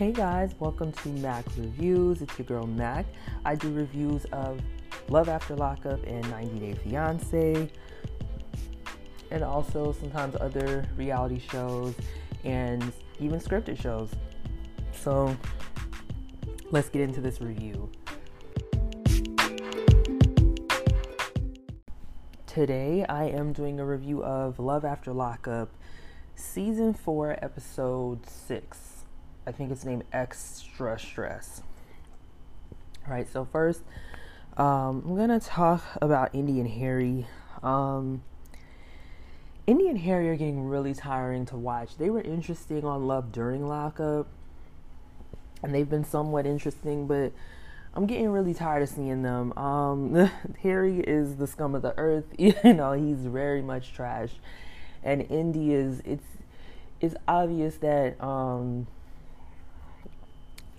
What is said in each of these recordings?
Hey guys, welcome to Mac Reviews. It's your girl Mac. I do reviews of Love After Lockup and 90 Day Fiance, and also sometimes other reality shows and even scripted shows. So let's get into this review. Today I am doing a review of Love After Lockup, Season 4, Episode 6. I think it's named Extra Stress. All right, so first, um, I'm gonna talk about Indy and Harry. Um, Indy and Harry are getting really tiring to watch. They were interesting on Love during lockup, and they've been somewhat interesting, but I'm getting really tired of seeing them. Um, Harry is the scum of the earth. You know, he's very much trash, and Indy is. It's it's obvious that um,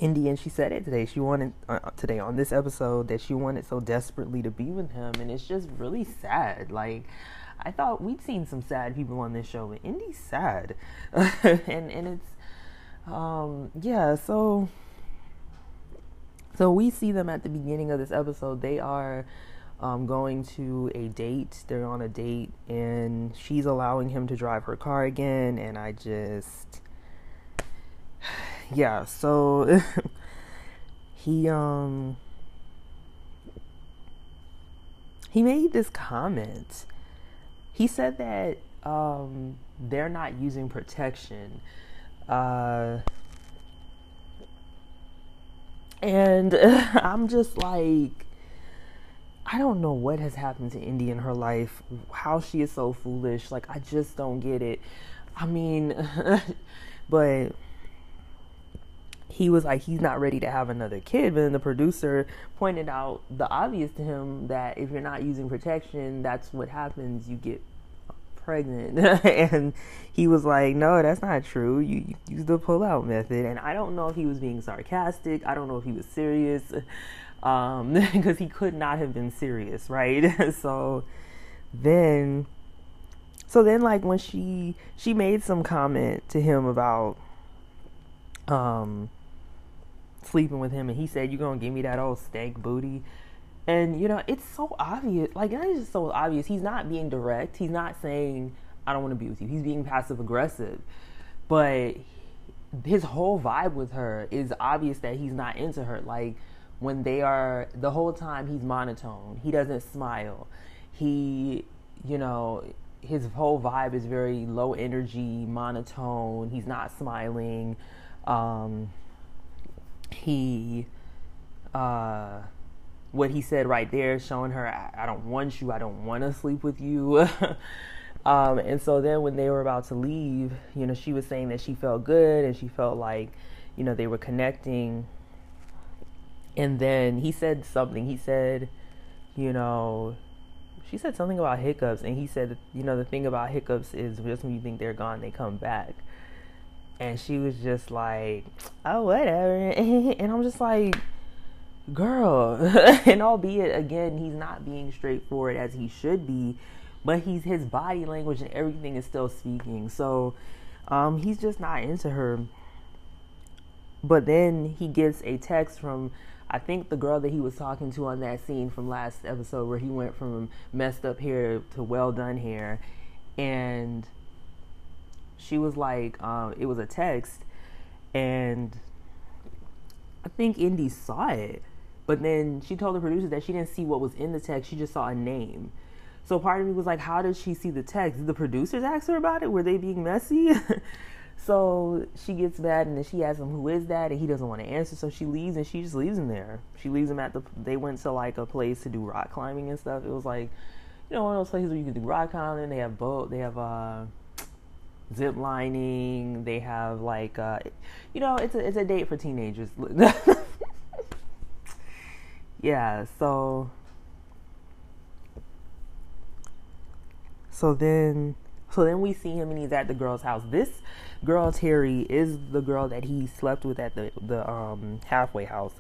Indian, she said it today. She wanted uh, today on this episode that she wanted so desperately to be with him, and it's just really sad. Like I thought we'd seen some sad people on this show, but Indy's sad, and and it's um yeah. So so we see them at the beginning of this episode. They are um, going to a date. They're on a date, and she's allowing him to drive her car again, and I just yeah, so he um he made this comment. He said that um they're not using protection. Uh and I'm just like I don't know what has happened to Indy in her life, how she is so foolish. Like I just don't get it. I mean, but he was like he's not ready to have another kid. But then the producer pointed out the obvious to him that if you're not using protection that's what happens. You get pregnant. And he was like no that's not true. You use the pull out method. And i don't know if he was being sarcastic. I don't know if he was serious um because he could not have been serious right? So then so then like when she she made some comment to him about um sleeping with him and he said, You're gonna give me that old stank booty. And you know, it's so obvious. Like it's just so obvious. He's not being direct. He's not saying, I don't want to be with you. He's being passive aggressive. But his whole vibe with her is obvious that he's not into her. Like when they are the whole time he's monotone. He doesn't smile. He, you know, his whole vibe is very low energy, monotone. He's not smiling. Um, he uh what he said right there showing her I, I don't want you. I don't want to sleep with you. Um and so then when they were about to leave you know she was saying that she felt good and she felt like you know they were connecting. And then he said something. He said you know she said something about hiccups. And he said you know the thing about hiccups is just when you think they're gone they come back and she was just like, "Oh, whatever," and I'm just like, "Girl," and albeit again, he's not being straightforward as he should be, but he's his body language and everything is still speaking. So, um, he's just not into her. But then he gets a text from I think the girl that he was talking to on that scene from last episode where he went from messed up hair to well done hair and she was like, um, it was a text, and I think Indy saw it, but then she told the producer that she didn't see what was in the text. She just saw a name. So part of me was like, how did she see the text? Did the producers ask her about it? Were they being messy? so she gets mad and then she asks him, who is that? And he doesn't want to answer. So she leaves and she just leaves him there. She leaves him at the, they went to like a place to do rock climbing and stuff. It was like, you know, one of those places where you can do rock climbing. They have boat, they have, uh, zip lining. They have like, uh, you know, it's a it's a date for teenagers. yeah. So so then so then we see him and he's at the girl's house. This girl Terry is the girl that he slept with at the the um halfway house.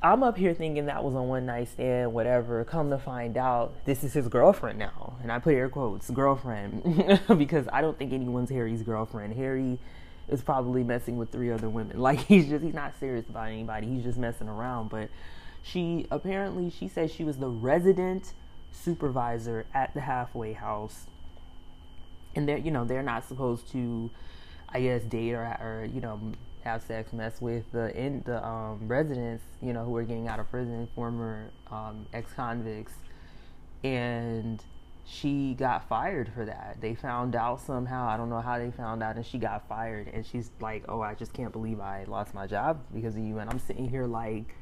I'm up here thinking that was a one night stand, whatever. Come to find out, this is his girlfriend now. And I put air quotes, girlfriend, because I don't think anyone's Harry's girlfriend. Harry is probably messing with three other women. Like he's just he's not serious about anybody. He's just messing around. But she apparently she said she was the resident supervisor at the halfway house. And they're you know, they're not supposed to I guess date or or, you know, have sex, mess with the in the um, residents, you know, who are getting out of prison, former um, ex convicts, and she got fired for that. They found out somehow. I don't know how they found out, and she got fired. And she's like, "Oh, I just can't believe I lost my job because of you." And I'm sitting here like,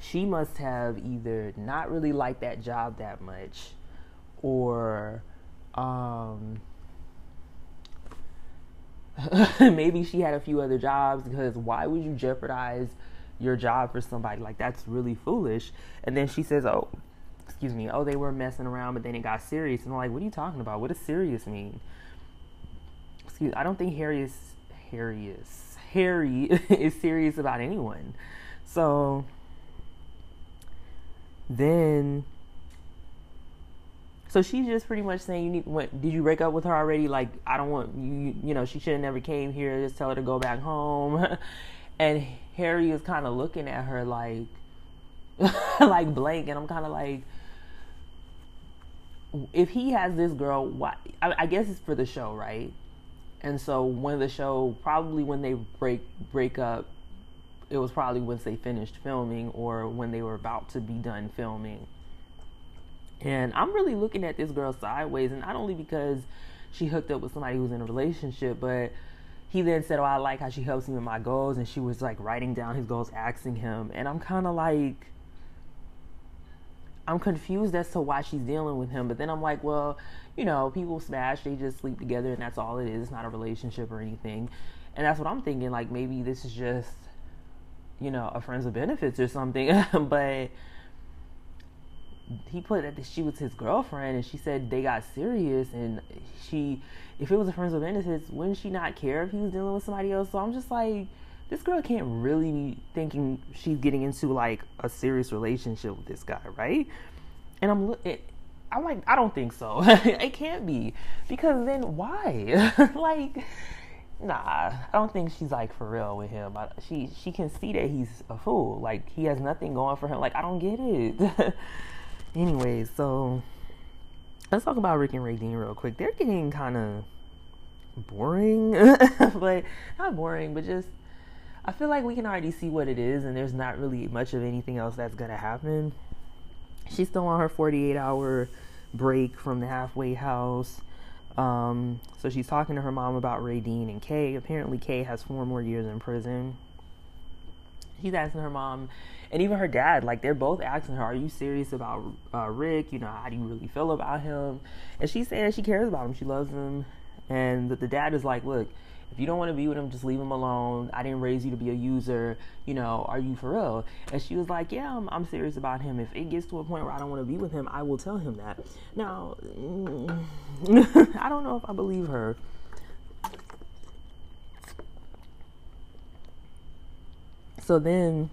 she must have either not really liked that job that much, or um, maybe she had a few other jobs. Because why would you jeopardize your job for somebody like that's really foolish? And then she says, "Oh." excuse me, oh, they were messing around, but then it got serious. And I'm like, what are you talking about? What does serious mean? Excuse I don't think Harry is, Harry is, Harry is serious about anyone. So then, so she's just pretty much saying, you need, what, did you break up with her already? Like, I don't want you, you know, she should have never came here. Just tell her to go back home. and Harry is kind of looking at her like, like blank and i'm kind of like if he has this girl, why? I, I guess it's for the show, right? And so when the show, probably when they break break up, it was probably once they finished filming or when they were about to be done filming. And I'm really looking at this girl sideways, and not only because she hooked up with somebody who's in a relationship, but he then said, "Oh, I like how she helps me with my goals," and she was like writing down his goals, asking him, and I'm kind of like I'm confused as to why she's dealing with him. But then I'm like, well, you know, people smash, they just sleep together, and that's all it is. It's not a relationship or anything. And that's what I'm thinking. Like maybe this is just, you know, a friends of benefits or something. but he put that she was his girlfriend, and she said they got serious, and she, if it was a friends with benefits, wouldn't she not care if he was dealing with somebody else? So I'm just like this girl can't really be thinking she's getting into like a serious relationship with this guy, right? And I'm I'm like, I don't think so. it can't be because then why? like, nah, I don't think she's like for real with him. I, she she can see that he's a fool. Like he has nothing going for him. Like I don't get it. Anyways, so let's talk about Rick and Radine real quick. They're getting kind of boring, but not boring, but just I feel like we can already see what it is, and there's not really much of anything else that's gonna happen. She's still on her 48 hour break from the halfway house. Um, so she's talking to her mom about Radine and Kay. Apparently, Kay has four more years in prison. She's asking her mom, and even her dad, like they're both asking her, "Are you serious about uh, Rick? You know, how do you really feel about him?" And she's saying she cares about him, she loves him, and the, the dad is like, "Look, if you don't want to be with him, just leave him alone. I didn't raise you to be a user. You know, are you for real? And she was like, Yeah, I'm, I'm serious about him. If it gets to a point where I don't want to be with him, I will tell him that. Now, I don't know if I believe her. So then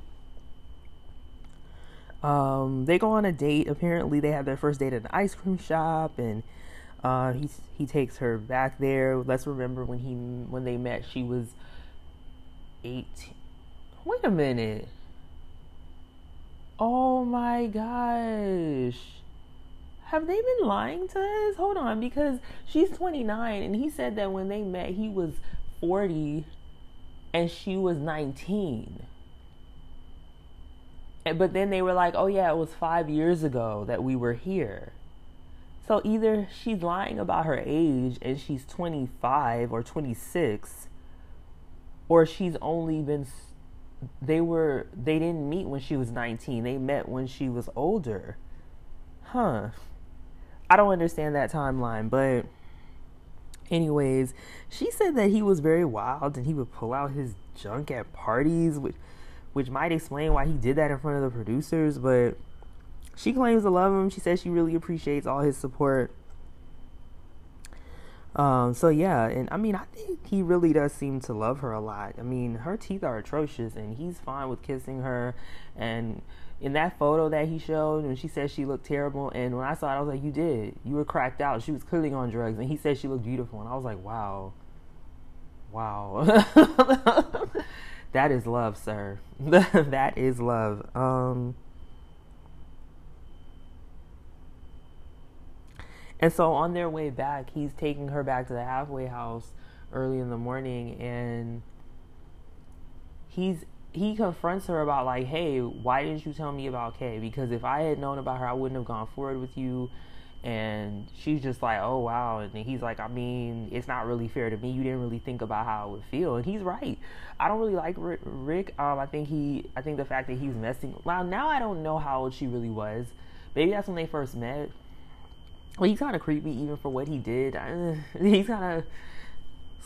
um, they go on a date. Apparently, they have their first date at an ice cream shop, and uh, he he takes her back there. Let's remember when he when they met, she was eighteen. Wait a minute. Oh my gosh. Have they been lying to us? Hold on, because she's 29 and he said that when they met he was 40 and she was 19. But then they were like, "Oh yeah, it was 5 years ago that we were here." So either she's lying about her age and she's 25 or 26 or she's only been they were they didn't meet when she was 19. They met when she was older. Huh. I don't understand that timeline, but anyways, she said that he was very wild and he would pull out his junk at parties, which which might explain why he did that in front of the producers, but she claims to love him. She says she really appreciates all his support. Um, so yeah, and I mean, I think he really does seem to love her a lot. I mean, her teeth are atrocious, and he's fine with kissing her. And in that photo that he showed, and she said she looked terrible, and when I saw it, I was like, "You did. You were cracked out. She was clearly on drugs." And he said she looked beautiful, and I was like, "Wow, wow. that is love, sir. that is love. Um And so on their way back, he's taking her back to the halfway house early in the morning and he's he confronts her about like, "Hey, why didn't you tell me about Kay? Because if I had known about her, I wouldn't have gone forward with you." And she's just like, "Oh wow!" And he's like, "I mean, it's not really fair to me. You didn't really think about how I would feel." And he's right. I don't really like Rick. Um, I think he, I think the fact that he's messing. Well, now I don't know how old she really was. Maybe that's when they first met. Well, he's kind of creepy even for what he did. he's kind of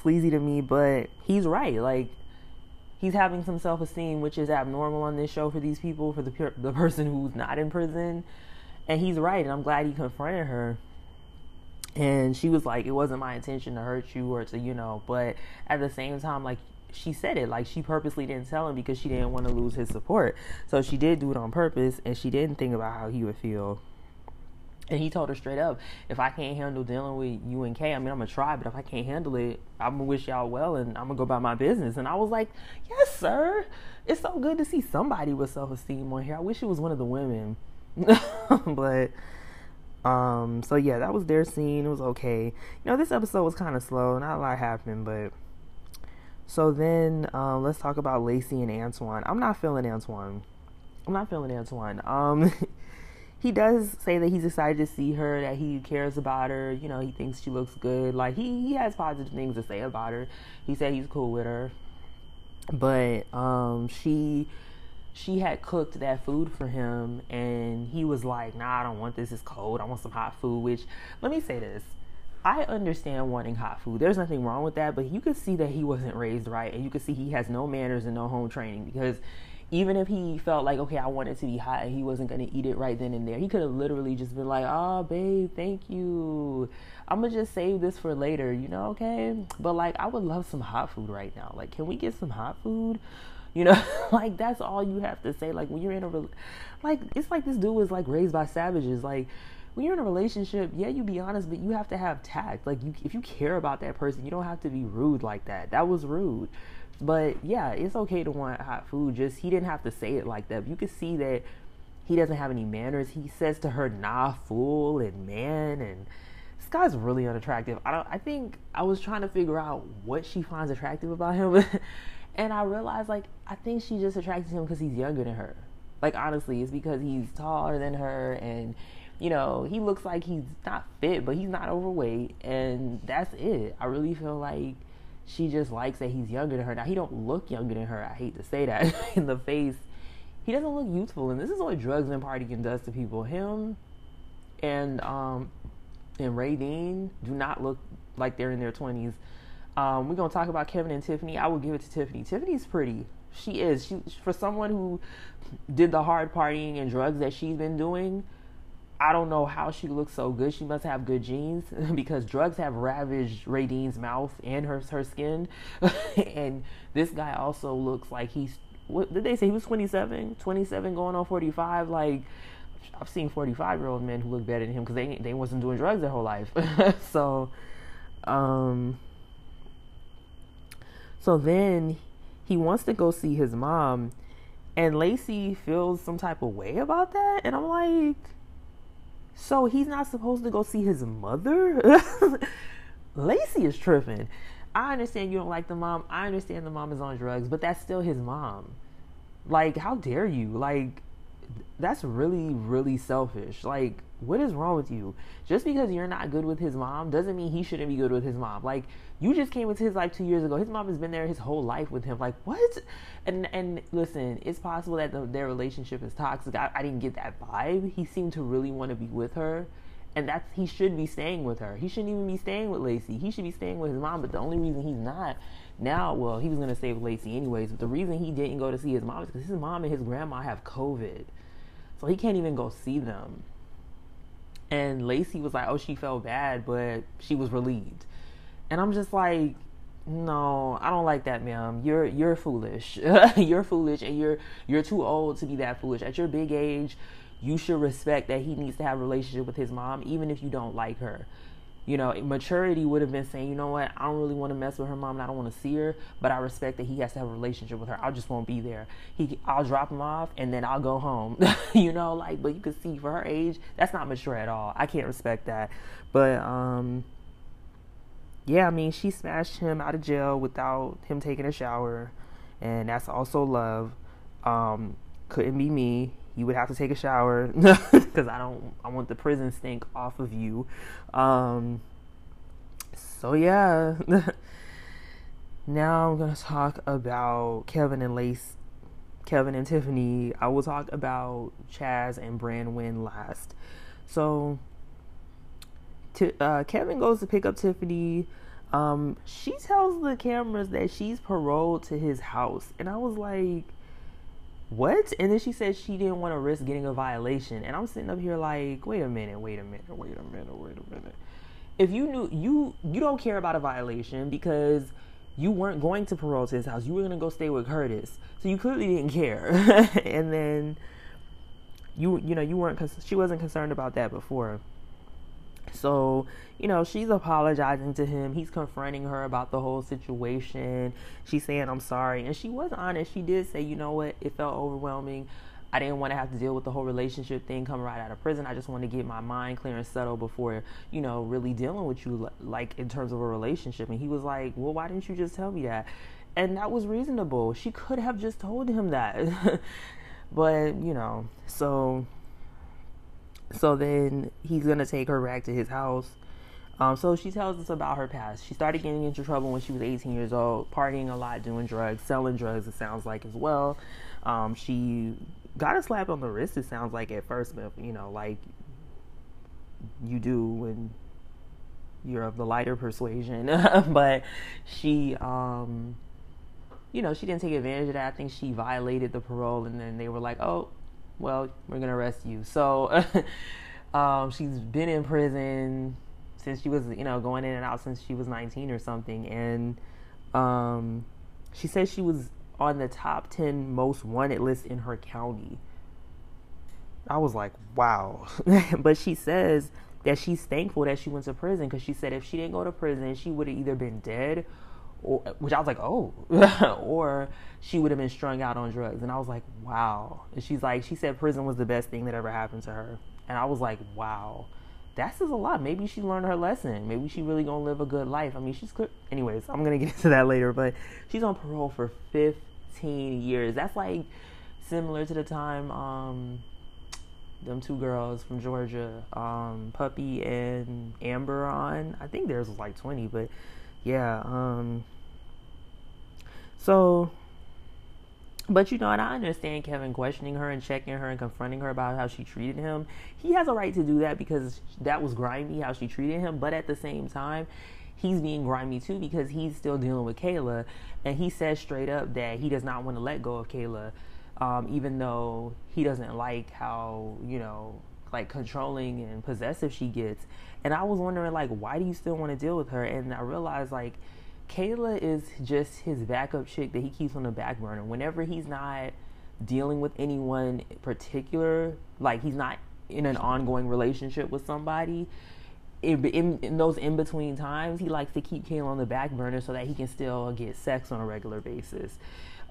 sleazy to me, but he's right. Like he's having some self esteem, which is abnormal on this show for these people, for the the person who's not in prison. And he's right, and I'm glad he confronted her. And she was like, "It wasn't my intention to hurt you or to, you know," but at the same time, like she said it, like she purposely didn't tell him because she didn't want to lose his support. So she did do it on purpose, and she didn't think about how he would feel. And he told her straight up, if I can't handle dealing with you and Kay, I mean, I'm gonna try, but if I can't handle it, I'm gonna wish y'all well and I'm gonna go about my business. And I was like, yes, sir. It's so good to see somebody with self esteem on here. I wish it was one of the women. but, um, so yeah, that was their scene. It was okay. You know, this episode was kind of slow. Not a lot happened, but. So then, um, let's talk about Lacey and Antoine. I'm not feeling Antoine. I'm not feeling Antoine. Um, he does say that he's excited to see her, that he cares about her. You know, he thinks she looks good. Like he he has positive things to say about her. He said he's cool with her, but um, she she had cooked that food for him, and he was like, "Nah, I don't want this. It's cold. I want some hot food." Which let me say this. I understand wanting hot food. There's nothing wrong with that, but you could see that he wasn't raised right, and you could see he has no manners and no home training because even if he felt like okay i want it to be hot and he wasn't going to eat it right then and there he could have literally just been like oh babe thank you i'm gonna just save this for later you know okay but like i would love some hot food right now like can we get some hot food you know like that's all you have to say like when you're in a re- like it's like this dude was like raised by savages like when you're in a relationship, yeah, you be honest, but you have to have tact. Like, you, if you care about that person, you don't have to be rude like that. That was rude. But yeah, it's okay to want hot food. Just he didn't have to say it like that. You could see that he doesn't have any manners. He says to her, "Nah, fool," and "man," and this guy's really unattractive. I don't. I think I was trying to figure out what she finds attractive about him, and I realized like I think she just attracted him because he's younger than her. Like honestly, it's because he's taller than her and you know, he looks like he's not fit, but he's not overweight, and that's it. I really feel like she just likes that he's younger than her. Now he don't look younger than her. I hate to say that in the face. He doesn't look youthful, and this is what drugs and partying does to people. Him and um and Radine do not look like they're in their twenties. Um, we're gonna talk about Kevin and Tiffany. I will give it to Tiffany. Tiffany's pretty. She is. She for someone who did the hard partying and drugs that she's been doing. I don't know how she looks so good. She must have good genes because drugs have ravaged Radine's mouth and her her skin. and this guy also looks like he's what did they say he was 27, 27 going on 45 like I've seen 45 year old men who look better than him because they they wasn't doing drugs their whole life. so um so then he wants to go see his mom and Lacey feels some type of way about that and I'm like so he's not supposed to go see his mother? Lacey is tripping. I understand you don't like the mom. I understand the mom is on drugs, but that's still his mom. Like, how dare you? Like, that's really, really selfish. Like, what is wrong with you? Just because you're not good with his mom doesn't mean he shouldn't be good with his mom. Like, you just came into his life two years ago. His mom has been there his whole life with him. Like, what? And and listen, it's possible that the, their relationship is toxic. I, I didn't get that vibe. He seemed to really want to be with her. And that's he should be staying with her. He shouldn't even be staying with Lacey. He should be staying with his mom. But the only reason he's not now, well, he was gonna stay with Lacey anyways. But the reason he didn't go to see his mom is because his mom and his grandma have COVID. So he can't even go see them. And Lacey was like, oh, she felt bad, but she was relieved. And I'm just like, no, I don't like that, ma'am. You're you're foolish. you're foolish and you're you're too old to be that foolish. At your big age, you should respect that he needs to have a relationship with his mom, even if you don't like her. You know, maturity would have been saying, you know what, I don't really want to mess with her mom and I don't want to see her, but I respect that he has to have a relationship with her. I just won't be there. He, I'll drop him off and then I'll go home. you know, like, but you can see for her age, that's not mature at all. I can't respect that. But, um, yeah, I mean, she smashed him out of jail without him taking a shower, and that's also love. Um, couldn't be me. You would have to take a shower because I don't. I want the prison stink off of you. Um, so yeah. now I'm gonna talk about Kevin and Lace, Kevin and Tiffany. I will talk about Chaz and Braunwyn last. So T- uh, Kevin goes to pick up Tiffany. Um, she tells the cameras that she's paroled to his house, and I was like, "What?" And then she said she didn't want to risk getting a violation, and I'm sitting up here like, "Wait a minute, wait a minute, wait a minute, wait a minute." If you knew you you don't care about a violation because you weren't going to parole to his house, you were gonna go stay with Curtis, so you clearly didn't care. and then you you know you weren't she wasn't concerned about that before. So, you know, she's apologizing to him. He's confronting her about the whole situation. She's saying, I'm sorry. And she was honest. She did say, you know what, it felt overwhelming. I didn't want to have to deal with the whole relationship thing coming right out of prison. I just want to get my mind clear and settled before, you know, really dealing with you, like in terms of a relationship. And he was like, Well, why didn't you just tell me that? And that was reasonable. She could have just told him that. but, you know, so so then he's gonna take her back to his house. Um, so she tells us about her past. She started getting into trouble when she was 18 years old, partying a lot, doing drugs, selling drugs. It sounds like as well. Um, she got a slap on the wrist. It sounds like at first, but you know, like you do when you're of the lighter persuasion. but she, um, you know, she didn't take advantage of that. I think she violated the parole, and then they were like, "Oh, well, we're gonna arrest you. So um, she's been in prison since she was, you know, going in and out since she was 19 or something. And um, she says she was on the top 10 most wanted list in her county. I was like, wow. but she says that she's thankful that she went to prison because she said if she didn't go to prison, she would have either been dead or, which I was like, oh, or she would have been strung out on drugs. And I was like, wow. And she's like, she said prison was the best thing that ever happened to her. And I was like, wow, that says a lot. Maybe she learned her lesson. Maybe she really gonna live a good life. I mean, she's. Anyways, I'm gonna get into that later. But she's on parole for 15 years. That's like similar to the time um, them two girls from Georgia, um, Puppy and Amber on. I think theirs was like 20, but yeah. Um, so, but you know, and I understand Kevin questioning her and checking her and confronting her about how she treated him. He has a right to do that because that was grimy how she treated him. But at the same time, he's being grimy too because he's still dealing with Kayla, and he says straight up that he does not want to let go of Kayla, um, even though he doesn't like how you know like controlling and possessive she gets. And I was wondering like why do you still want to deal with her? And I realized like Kayla is just his backup chick that he keeps on the back burner. Whenever he's not dealing with anyone particular, like he's not in an ongoing relationship with somebody, in, in, in, those in between times, he likes to keep Kayla on the back burner so that he can still get sex on a regular basis.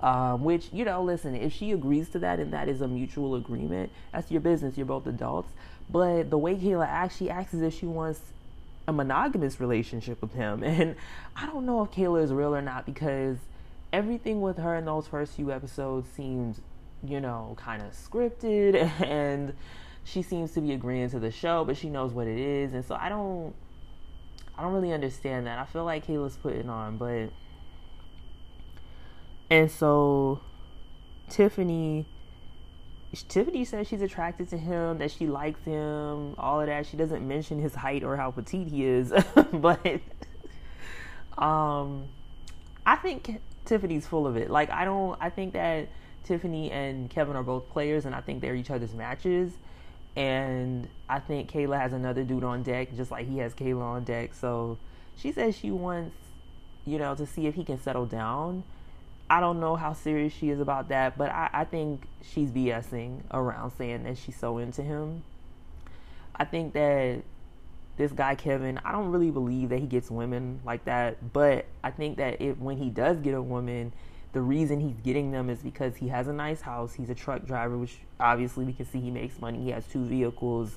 Um, which, you know, listen, if she agrees to that and that is a mutual agreement, that's your business. You're both adults. But the way Kayla acts, she acts as if she wants a monogamous relationship with him. And I don't know if Kayla is real or not because everything with her in those first few episodes seems, you know, kind of scripted and she seems to be agreeing to the show, but she knows what it is. And so I don't I don't really understand that. I feel like Kayla's putting on, but and so Tiffany Tiffany says she's attracted to him, that she likes him, all of that. She doesn't mention his height or how petite he is, but um, I think Tiffany's full of it. Like I don't. I think that Tiffany and Kevin are both players, and I think they're each other's matches. And I think Kayla has another dude on deck, just like he has Kayla on deck. So she says she wants, you know, to see if he can settle down I don't know how serious she is about that, but I, I think she's BSing around saying that she's so into him. I think that this guy Kevin, I don't really believe that he gets women like that, but I think that if when he does get a woman, the reason he's getting them is because he has a nice house. He's a truck driver, which obviously we can see he makes money. He has two vehicles.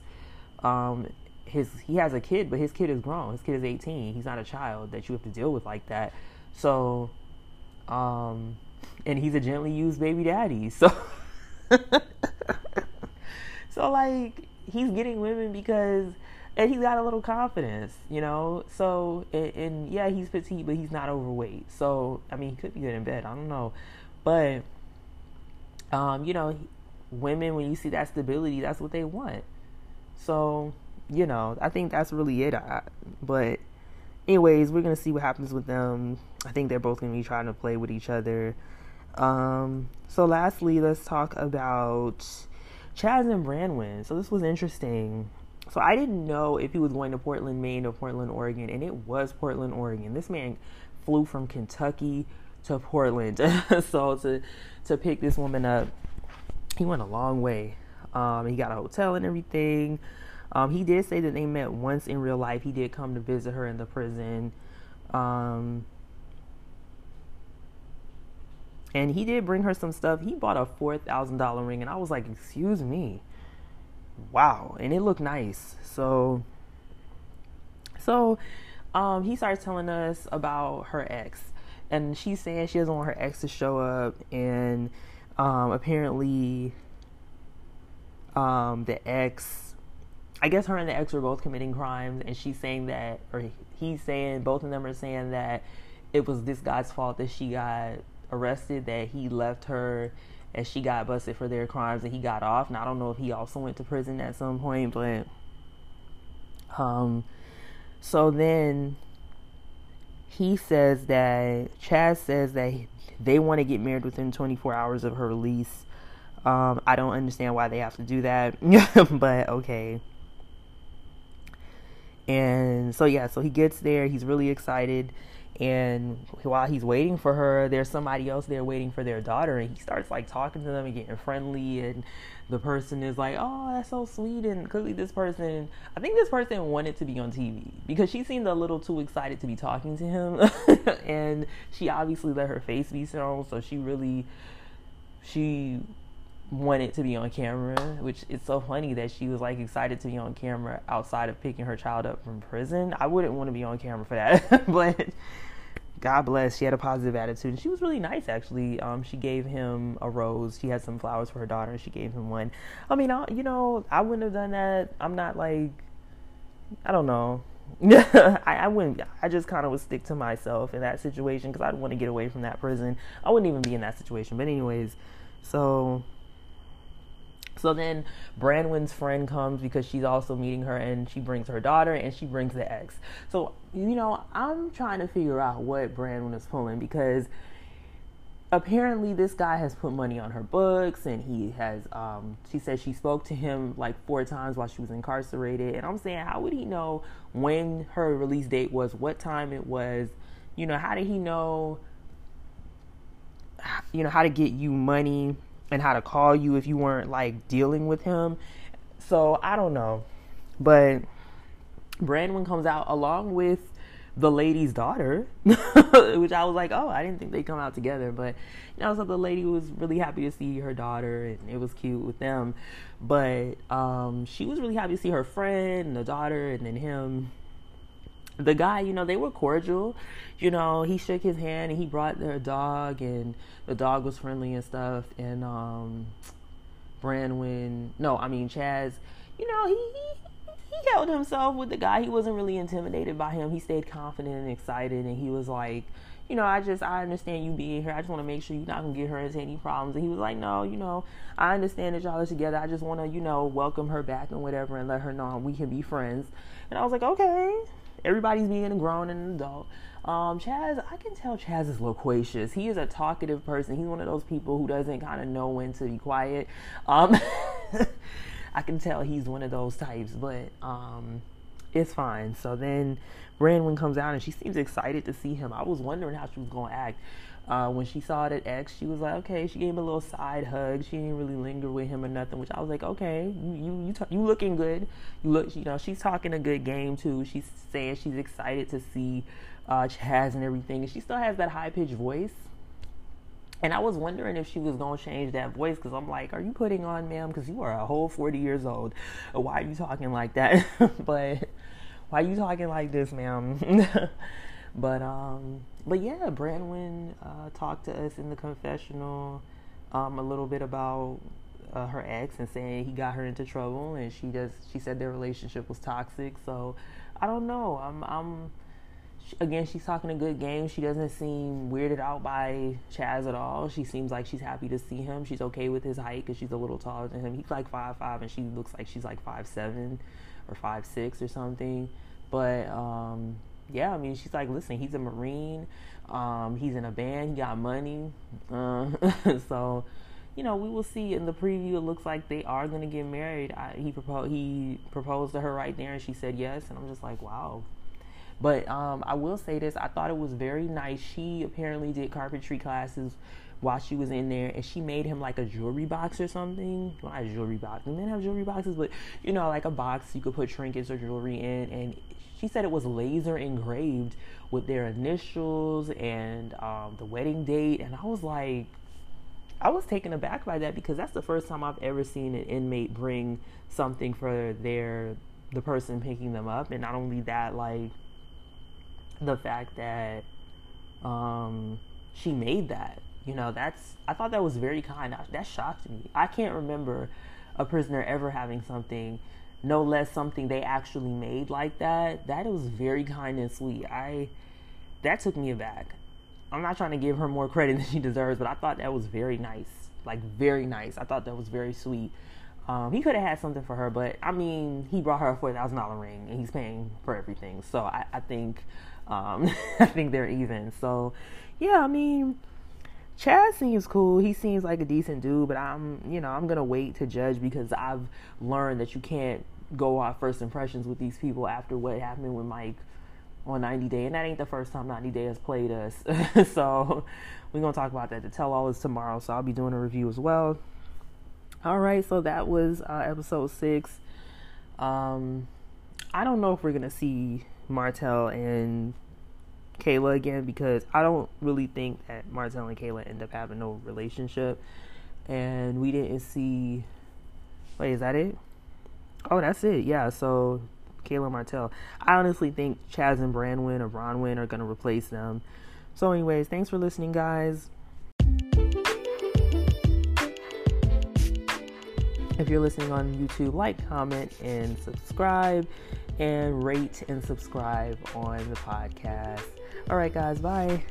Um, his he has a kid, but his kid is grown. His kid is 18. He's not a child that you have to deal with like that. So, um, and he's a gently used baby daddy. So, so like he's getting women because and he's got a little confidence, you know. So and, and, yeah, he's petite, but he's not overweight. So I mean, he could be good in bed. I don't know, but um, you know, women when you see that stability, that's what they want. So you know, I think that's really it. I, but anyways, we're gonna see what happens with them. I think they're both gonna be trying to play with each other. Um, so lastly, let's talk about Chaz and Braunwyn. So this was interesting. So I didn't know if he was going to Portland, Maine or Portland, Oregon, and it was Portland, Oregon. This man flew from Kentucky to Portland. so to to pick this woman up, he went a long way. Um, he got a hotel and everything. Um, he did say that they met once in real life. He did come to visit her in the prison. Um, and he did bring her some stuff. He bought a four thousand dollar ring, and I was like, "Excuse me, wow!" And it looked nice. So, so um, he starts telling us about her ex, and she's saying she doesn't want her ex to show up, and um, apparently, um, the ex, I guess her and the ex were both committing crimes, and she's saying that, or he's saying, both of them are saying that it was this guy's fault that she got arrested that he left her and she got busted for their crimes and he got off. And I don't know if he also went to prison at some point, but um so then he says that Chaz says that they want to get married within 24 hours of her release. Um, I don't understand why they have to do that, but okay. And so yeah, so he gets there. He's really excited and while he's waiting for her there's somebody else there waiting for their daughter and he starts like talking to them and getting friendly and the person is like oh that's so sweet and clearly this person i think this person wanted to be on tv because she seemed a little too excited to be talking to him. And she obviously let her face be shown so she really she wanted to be on camera which is so funny that she was like excited to be on camera outside of picking her child up from prison i wouldn't want to be on camera for that but God bless. She had a positive attitude. And she was really nice, actually. Um, she gave him a rose. She had some flowers for her daughter, and she gave him one. I mean, I, you know, I wouldn't have done that. I'm not like, I don't know. I, I wouldn't. I just kind of would stick to myself in that situation because I'd want to get away from that prison. I wouldn't even be in that situation. But anyways, so so then Braunwyn's friend comes because she's also meeting her and she brings her daughter and she brings the ex. So, you know, I'm trying to figure out what Braunwyn is pulling because apparently this guy has put money on her books and he has um, she said she spoke to him like four times while she was incarcerated. And i'm saying how would he know when her release date was what time it was? You know how did he know you know how to get you money and how to call you if you weren't like dealing with him. So I don't know. But Braunwyn comes out along with the lady's daughter, which I was like, oh, I didn't think they'd come out together. But, you know, so the lady was really happy to see her daughter and it was cute with them. But um, she was really happy to see her friend and the daughter and then him the guy, you know, they were cordial. You know, he shook his hand and he brought their dog, and the dog was friendly and stuff. And um, Braunwyn, no, I mean Chaz, you know, he, he he held himself with the guy. He wasn't really intimidated by him. He stayed confident and excited, and he was like, you know, I just I understand you being here. I just want to make sure you're not gonna get her into any problems. And he was like, no, you know, I understand that y'all are together. I just want to, you know, welcome her back and whatever, and let her know we can be friends. And I was like, okay, everybody's being a grown and an adult. Um, Chaz, I can tell Chaz is loquacious. He is a talkative person. He's one of those people who doesn't kind of know when to be quiet. Um, I can tell he's one of those types, but um, it's fine. So then Branwen comes out and she seems excited to see him. I was wondering how she was going to act. Uh, when she saw that X, she was like, okay. She gave him a little side hug. She didn't really linger with him or nothing, which I was like, okay, you you you, you looking good. You look, you know, she's talking a good game too. She's saying she's excited to see uh, Chaz and everything, and she still has that high pitched voice. And I was wondering if she was gonna change that voice because I'm like, are you putting on, ma'am? Because you are a whole 40 years old. Why are you talking like that? but why are you talking like this, ma'am? but um, but yeah, Branwen uh, talked to us in the confessional um, a little bit about uh, her ex and saying he got her into trouble, and she just she said their relationship was toxic. So I don't know. I'm I'm again she's talking a good game. She doesn't seem weirded out by Chaz at all. She seems like she's happy to see him. She's okay with his height because she's a little taller than him. He's like five five, and she looks like she's like five seven or five six or something. But um, yeah, I mean, she's like, listen, he's a Marine. Um, he's in a band. He got money. Uh, so, you know, we will see in the preview. It looks like they are going to get married. I, he proposed. He proposed to her right there, and she said yes. And I'm just like, wow. But um, I will say this: I thought it was very nice. She apparently did carpentry classes while she was in there, and she made him like a jewelry box or something. Well, not a jewelry box. Men have jewelry boxes, but you know, like a box you could put trinkets or jewelry in, and she said it was laser engraved with their initials and um, the wedding date. And I was like, I was taken aback by that because that's the first time I've ever seen an inmate bring something for their the person picking them up, and not only that, like the fact that um, she made that. You know, that's I thought that was very kind. That shocked me. I can't remember a prisoner ever having something no less something they actually made like that, that was very kind and sweet. I that took me aback. I'm not trying to give her more credit than she deserves, but I thought that was very nice. Like very nice. I thought that was very sweet. Um, he could have had something for her, but I mean, he brought her a four thousand dollar ring, and he's paying for everything. So I, I think, um, I think they're even. So, yeah, I mean, Chaz seems cool. He seems like a decent dude, but I'm, you know, I'm gonna wait to judge because I've learned that you can't go off first impressions with these people after what happened with Mike on 90 Day, and that ain't the first time 90 Day has played us. so we're gonna talk about that. The tell all is tomorrow, so I'll be doing a review as well. All right, so that was uh, episode six. Um, I don't know if we're gonna see Martell and Kayla again because I don't really think that Martell and Kayla end up having no relationship. And we didn't see. Wait, is that it? Oh, that's it. Yeah. So Kayla Martell. I honestly think Chaz and Branwen or Bronwyn are going to replace them. So, anyways, thanks for listening, guys. If you're listening on YouTube, like, comment, and subscribe, and rate and subscribe on the podcast. All right, guys, bye.